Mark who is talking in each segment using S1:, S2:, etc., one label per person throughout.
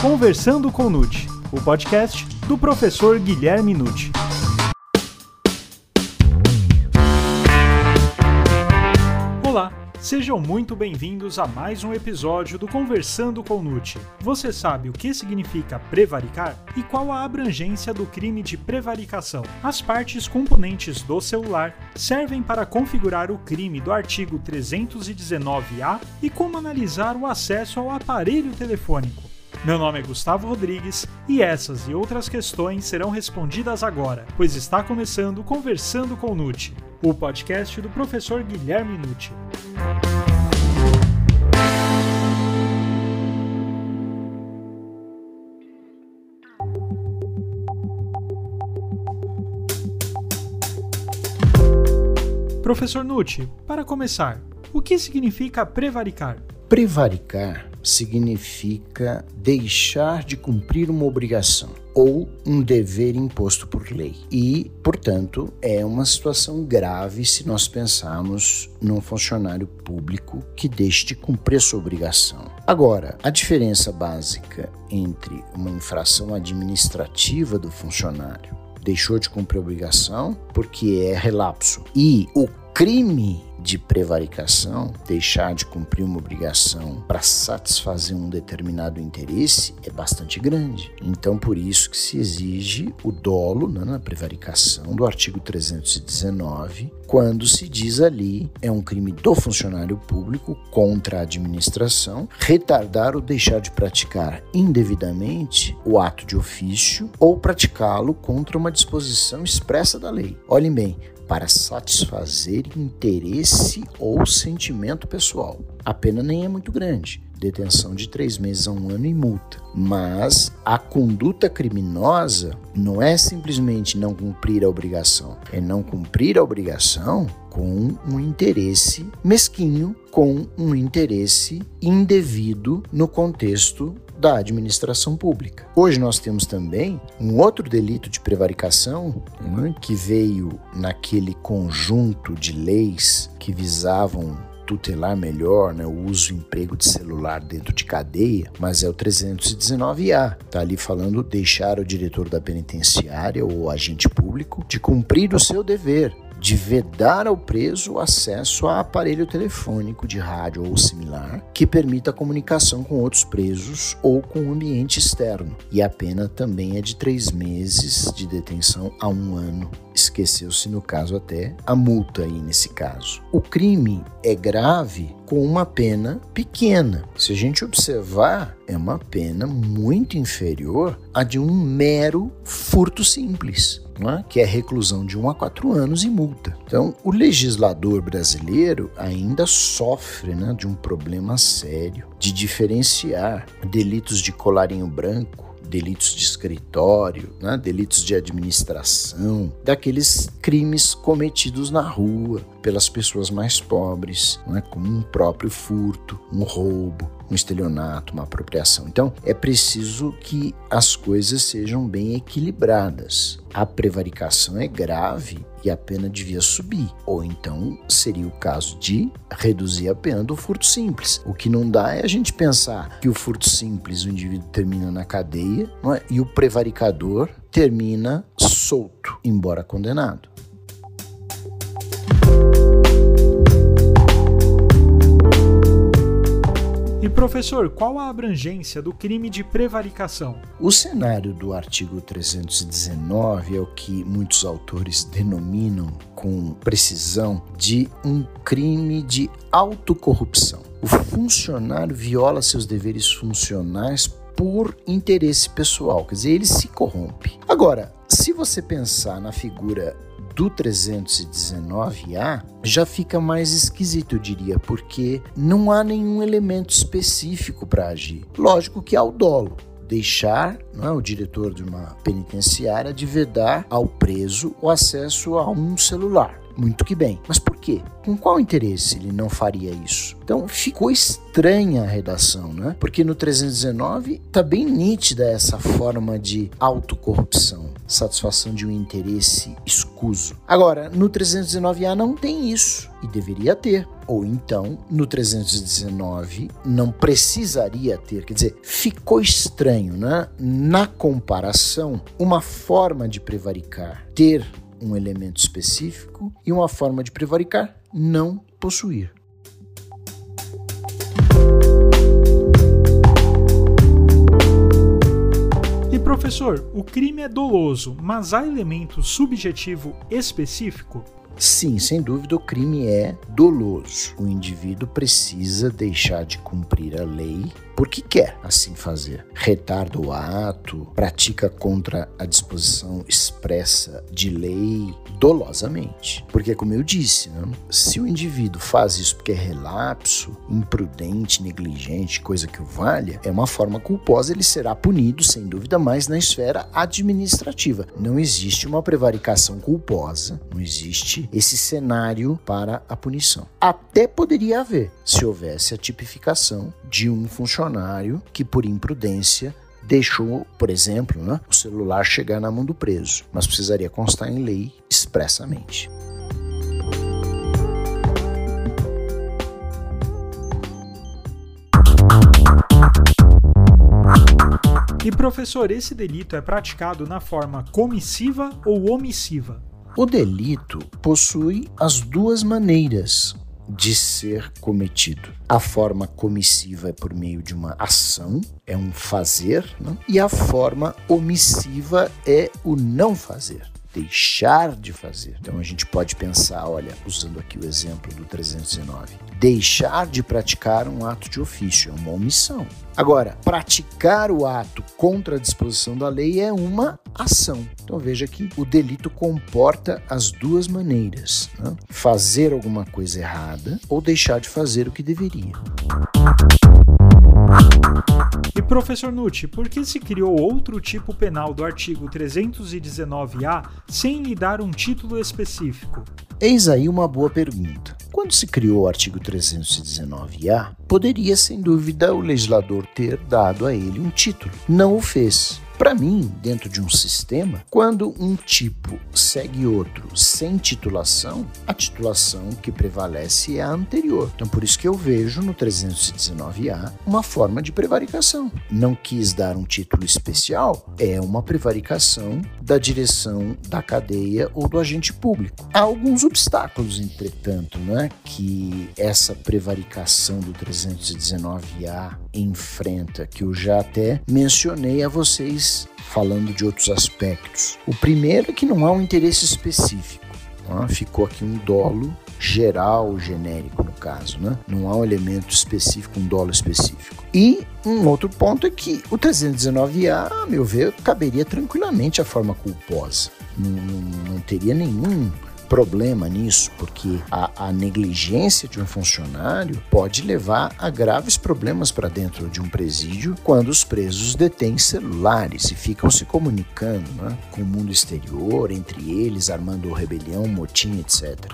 S1: Conversando com Nute, o podcast do professor Guilherme Nute. Olá, sejam muito bem-vindos a mais um episódio do Conversando com Nute. Você sabe o que significa prevaricar e qual a abrangência do crime de prevaricação? As partes componentes do celular servem para configurar o crime do artigo 319-A e como analisar o acesso ao aparelho telefônico. Meu nome é Gustavo Rodrigues e essas e outras questões serão respondidas agora, pois está começando Conversando com Nute, o podcast do professor Guilherme Nute. Professor Nucci, para começar, o que significa prevaricar?
S2: Prevaricar significa deixar de cumprir uma obrigação ou um dever imposto por lei. E, portanto, é uma situação grave se nós pensarmos num funcionário público que deixe de cumprir sua obrigação. Agora, a diferença básica entre uma infração administrativa do funcionário deixou de cumprir a obrigação porque é relapso e o crime de prevaricação, deixar de cumprir uma obrigação para satisfazer um determinado interesse é bastante grande. Então, por isso que se exige o dolo né, na prevaricação do artigo 319, quando se diz ali é um crime do funcionário público contra a administração retardar ou deixar de praticar indevidamente o ato de ofício ou praticá-lo contra uma disposição expressa da lei. Olhem bem, para satisfazer interesse ou sentimento pessoal. A pena nem é muito grande, detenção de três meses a um ano e multa. Mas a conduta criminosa não é simplesmente não cumprir a obrigação, é não cumprir a obrigação com um interesse mesquinho, com um interesse indevido no contexto da administração pública. Hoje nós temos também um outro delito de prevaricação né, que veio naquele conjunto de leis que visavam tutelar melhor né, o uso e emprego de celular dentro de cadeia, mas é o 319A. Está ali falando deixar o diretor da penitenciária ou agente público de cumprir o seu dever de vedar ao preso o acesso a aparelho telefônico de rádio ou similar que permita comunicação com outros presos ou com o ambiente externo. E a pena também é de três meses de detenção a um ano. Esqueceu-se, no caso, até a multa aí nesse caso. O crime é grave com uma pena pequena. Se a gente observar, é uma pena muito inferior à de um mero furto simples né, que é reclusão de 1 a 4 anos e multa. Então, o legislador brasileiro ainda sofre né, de um problema sério de diferenciar delitos de colarinho branco delitos de escritório, né, delitos de administração, daqueles crimes cometidos na rua pelas pessoas mais pobres, né, como um próprio furto, um roubo, um estelionato, uma apropriação. Então, é preciso que as coisas sejam bem equilibradas. A prevaricação é grave e a pena devia subir, ou então seria o caso de reduzir a pena do furto simples. O que não dá é a gente pensar que o furto simples o indivíduo termina na cadeia é? e o prevaricador termina solto, embora condenado.
S1: E professor, qual a abrangência do crime de prevaricação?
S2: O cenário do artigo 319 é o que muitos autores denominam com precisão de um crime de autocorrupção. O funcionário viola seus deveres funcionais por interesse pessoal, quer dizer, ele se corrompe. Agora, se você pensar na figura do 319A já fica mais esquisito, eu diria, porque não há nenhum elemento específico para agir. Lógico que há o dolo, deixar é, o diretor de uma penitenciária de vedar ao preso o acesso a um celular. Muito que bem. Mas por quê? Com qual interesse ele não faria isso? Então ficou estranha a redação, né? Porque no 319 tá bem nítida essa forma de autocorrupção, satisfação de um interesse escuso. Agora, no 319A não tem isso e deveria ter. Ou então, no 319 não precisaria ter, quer dizer, ficou estranho, né? Na comparação, uma forma de prevaricar ter um elemento específico e uma forma de prevaricar não possuir.
S1: E professor, o crime é doloso, mas há elemento subjetivo específico?
S2: Sim, sem dúvida, o crime é doloso. O indivíduo precisa deixar de cumprir a lei porque quer assim fazer. Retarda o ato, pratica contra a disposição expressa de lei dolosamente. Porque, como eu disse, né, se o indivíduo faz isso porque é relapso, imprudente, negligente, coisa que o valha, é uma forma culposa, ele será punido, sem dúvida, mais na esfera administrativa. Não existe uma prevaricação culposa, não existe esse cenário para a punição. Até poderia haver, se houvesse a tipificação de um funcionário que, por imprudência, deixou, por exemplo, né, o celular chegar na mão do preso, mas precisaria constar em lei expressamente.
S1: E professor, esse delito é praticado na forma comissiva ou omissiva?
S2: O delito possui as duas maneiras de ser cometido. A forma comissiva é por meio de uma ação, é um fazer, né? e a forma omissiva é o não fazer deixar de fazer. Então a gente pode pensar, olha, usando aqui o exemplo do 319, deixar de praticar um ato de ofício é uma omissão. Agora, praticar o ato contra a disposição da lei é uma ação. Então veja que o delito comporta as duas maneiras: né? fazer alguma coisa errada ou deixar de fazer o que deveria.
S1: E professor Nucci, por que se criou outro tipo penal do artigo 319-A sem lhe dar um título específico?
S2: Eis aí uma boa pergunta. Quando se criou o artigo 319-A, poderia sem dúvida o legislador ter dado a ele um título. Não o fez. Para mim, dentro de um sistema, quando um tipo segue outro sem titulação, a titulação que prevalece é a anterior. Então, por isso que eu vejo no 319A uma forma de prevaricação. Não quis dar um título especial, é uma prevaricação da direção da cadeia ou do agente público. Há alguns obstáculos, entretanto, né, que essa prevaricação do 319A enfrenta, que eu já até mencionei a vocês falando de outros aspectos. O primeiro é que não há um interesse específico. Né? Ficou aqui um dolo geral, genérico no caso, né? Não há um elemento específico, um dolo específico. E um outro ponto é que o 319A, a meu ver, caberia tranquilamente a forma culposa. Não, não, não teria nenhum problema nisso, porque a, a negligência de um funcionário pode levar a graves problemas para dentro de um presídio quando os presos detêm celulares e ficam se comunicando né, com o mundo exterior, entre eles, armando rebelião, motim, etc.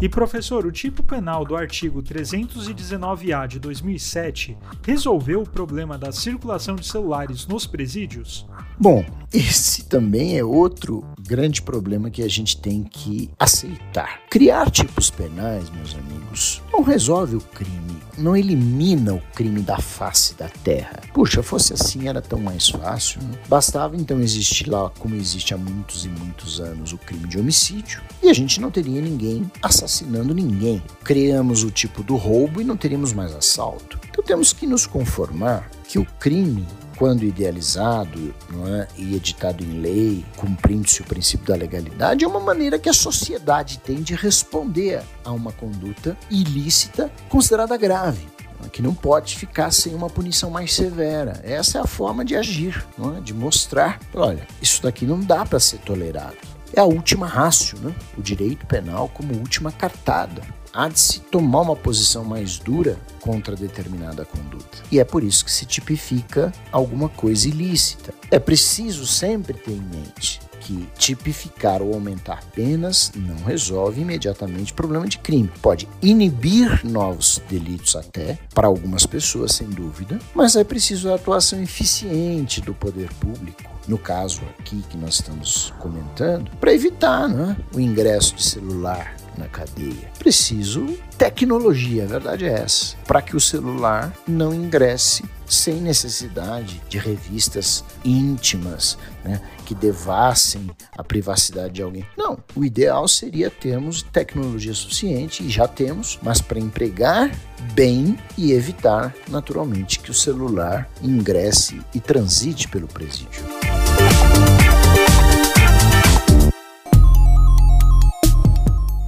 S1: E professor, o tipo penal do artigo 319-A de 2007 resolveu o problema da circulação de celulares nos presídios?
S2: Bom, esse também é outro grande problema que a gente tem que aceitar. Criar tipos penais, meus amigos, não resolve o crime, não elimina o crime da face da terra. Puxa, fosse assim era tão mais fácil. Né? Bastava então existir lá, como existe há muitos e muitos anos, o crime de homicídio e a gente não teria ninguém assassinando ninguém. Criamos o tipo do roubo e não teríamos mais assalto. Então temos que nos conformar que o crime quando idealizado é, e editado em lei, cumprindo-se o princípio da legalidade, é uma maneira que a sociedade tem de responder a uma conduta ilícita considerada grave é, que não pode ficar sem uma punição mais severa. Essa é a forma de agir, é? de mostrar, olha, isso daqui não dá para ser tolerado. É a última rácio, né? o direito penal como última cartada há de se tomar uma posição mais dura contra determinada conduta. E é por isso que se tipifica alguma coisa ilícita. É preciso sempre ter em mente que tipificar ou aumentar penas não resolve imediatamente o problema de crime. Pode inibir novos delitos até, para algumas pessoas, sem dúvida, mas é preciso a atuação eficiente do poder público no caso aqui que nós estamos comentando, para evitar né, o ingresso de celular na cadeia. Preciso tecnologia, a verdade é essa, para que o celular não ingresse sem necessidade de revistas íntimas né, que devassem a privacidade de alguém. Não, o ideal seria termos tecnologia suficiente, e já temos, mas para empregar bem e evitar, naturalmente, que o celular ingresse e transite pelo presídio.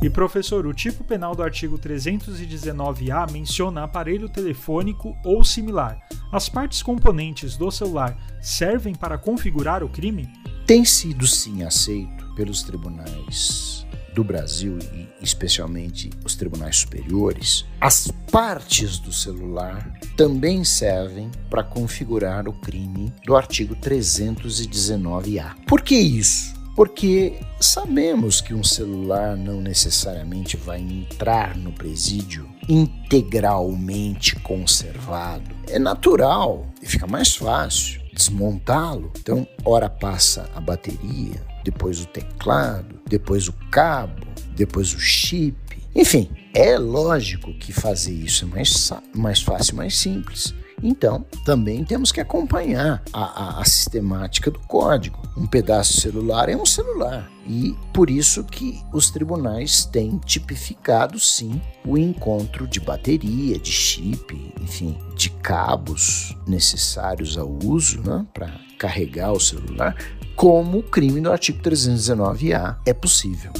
S1: E professor, o tipo penal do artigo 319-A menciona aparelho telefônico ou similar. As partes componentes do celular servem para configurar o crime?
S2: Tem sido sim aceito pelos tribunais do Brasil e especialmente os tribunais superiores. As partes do celular também servem para configurar o crime do artigo 319-A. Por que isso? Porque sabemos que um celular não necessariamente vai entrar no presídio integralmente conservado. É natural e fica mais fácil desmontá-lo. Então, ora passa a bateria, depois o teclado, depois o cabo, depois o chip. Enfim, é lógico que fazer isso é mais, mais fácil, mais simples. Então, também temos que acompanhar a, a, a, sistemática do código. Um pedaço celular é um celular. E por isso que os tribunais têm tipificado, sim, o encontro de bateria, de chip, enfim, de cabos necessários ao uso né, para carregar o celular, como o crime do artigo 319-A é possível.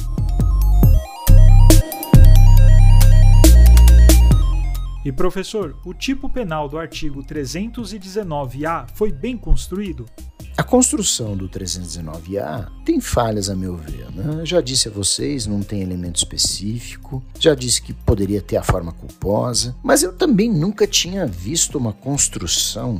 S1: E professor, o tipo penal do artigo 319-A foi bem construído?
S2: A construção do 319-A tem falhas, a meu ver. Né? Já disse a vocês, não tem elemento específico. Já disse que poderia ter a forma culposa. Mas eu também nunca tinha visto uma construção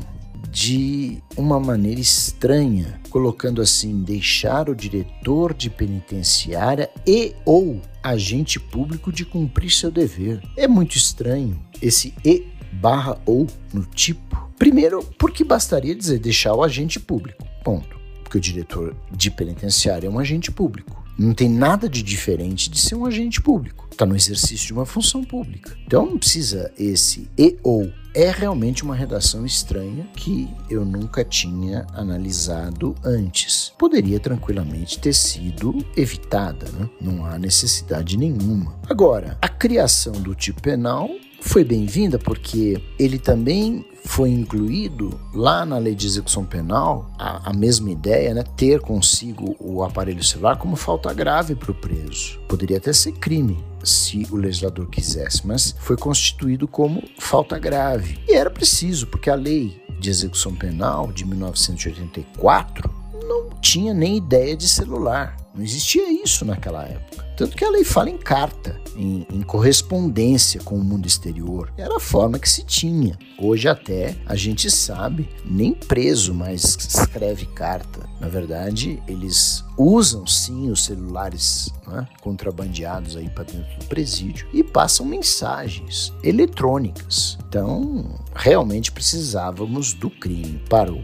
S2: de uma maneira estranha, colocando assim: deixar o diretor de penitenciária e ou agente público de cumprir seu dever. É muito estranho esse e barra ou no tipo. Primeiro, porque bastaria dizer deixar o agente público. Ponto. Porque o diretor de penitenciária é um agente público. Não tem nada de diferente de ser um agente público. Está no exercício de uma função pública. Então não precisa esse e ou. É realmente uma redação estranha que eu nunca tinha analisado antes. Poderia tranquilamente ter sido evitada, né? não há necessidade nenhuma. Agora, a criação do tipo penal foi bem-vinda porque ele também foi incluído lá na lei de execução penal a, a, mesma ideia, né? Ter consigo o aparelho celular como falta grave para o preso. Poderia até ser crime se o legislador quisesse, mas foi constituído como falta grave. E era preciso, porque a lei de execução penal de 1984 não tinha nem ideia de celular. Não existia isso naquela época. Tanto que a lei fala em carta, em, em, correspondência com o mundo exterior. Era a forma que se tinha. Hoje até a gente sabe, nem preso mais escreve carta. Na verdade, eles usam sim os celulares né, contrabandeados aí para dentro do presídio e passam mensagens eletrônicas. Então, realmente precisávamos do crime para o,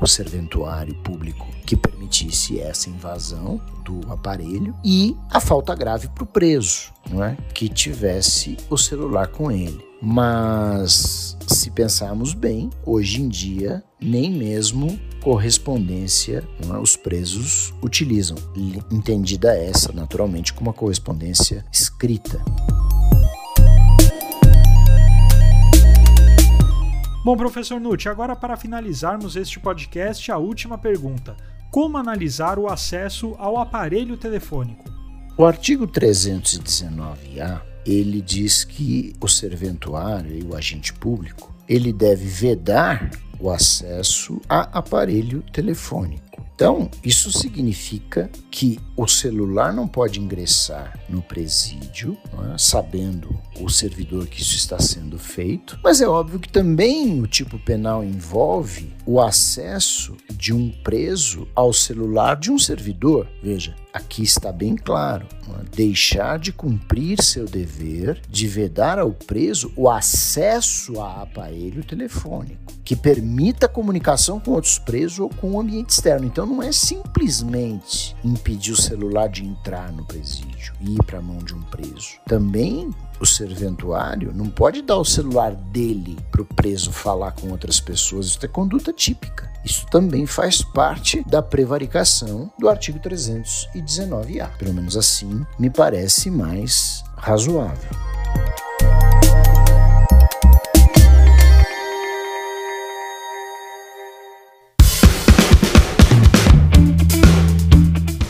S2: o, serventuário público que permitisse essa invasão do aparelho e a falta grave para o preso, não é? que tivesse o celular com ele. Mas se pensarmos bem, hoje em dia nem mesmo correspondência é? os presos utilizam, entendida essa naturalmente como uma correspondência escrita.
S1: Bom, professor Nutt, agora para finalizarmos este podcast, a última pergunta. Como analisar o acesso ao aparelho telefônico?
S2: O artigo 319-A, ele diz que o serventuário e o agente público, ele deve vedar o acesso a aparelho telefônico. Então, isso significa que o celular não pode ingressar no presídio, é? sabendo o servidor que isso está sendo feito, mas é óbvio que também o tipo penal envolve o acesso de um preso ao celular de um servidor. Veja, aqui está bem claro: né? deixar de cumprir seu dever de vedar ao preso o acesso a aparelho telefônico que permita comunicação com outros presos ou com o ambiente externo. Então não é simplesmente impedir o celular de entrar no presídio e ir para a mão de um preso. Também o serventuário não pode dar o celular dele para o preso falar com outras pessoas. Isso é conduta típica. Isso também faz parte da prevaricação do artigo 319-A. Pelo menos assim me parece mais razoável.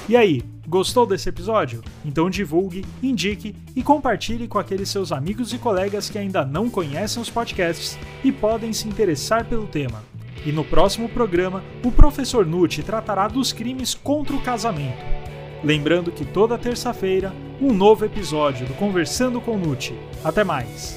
S1: E aí, gostou desse episódio? Então divulgue, indique e compartilhe com aqueles seus amigos e colegas que ainda não conhecem os podcasts e podem se interessar pelo tema. E no próximo programa, o professor Nutti tratará dos crimes contra o casamento. Lembrando que toda terça-feira, um novo episódio do Conversando com Nutti. Até mais!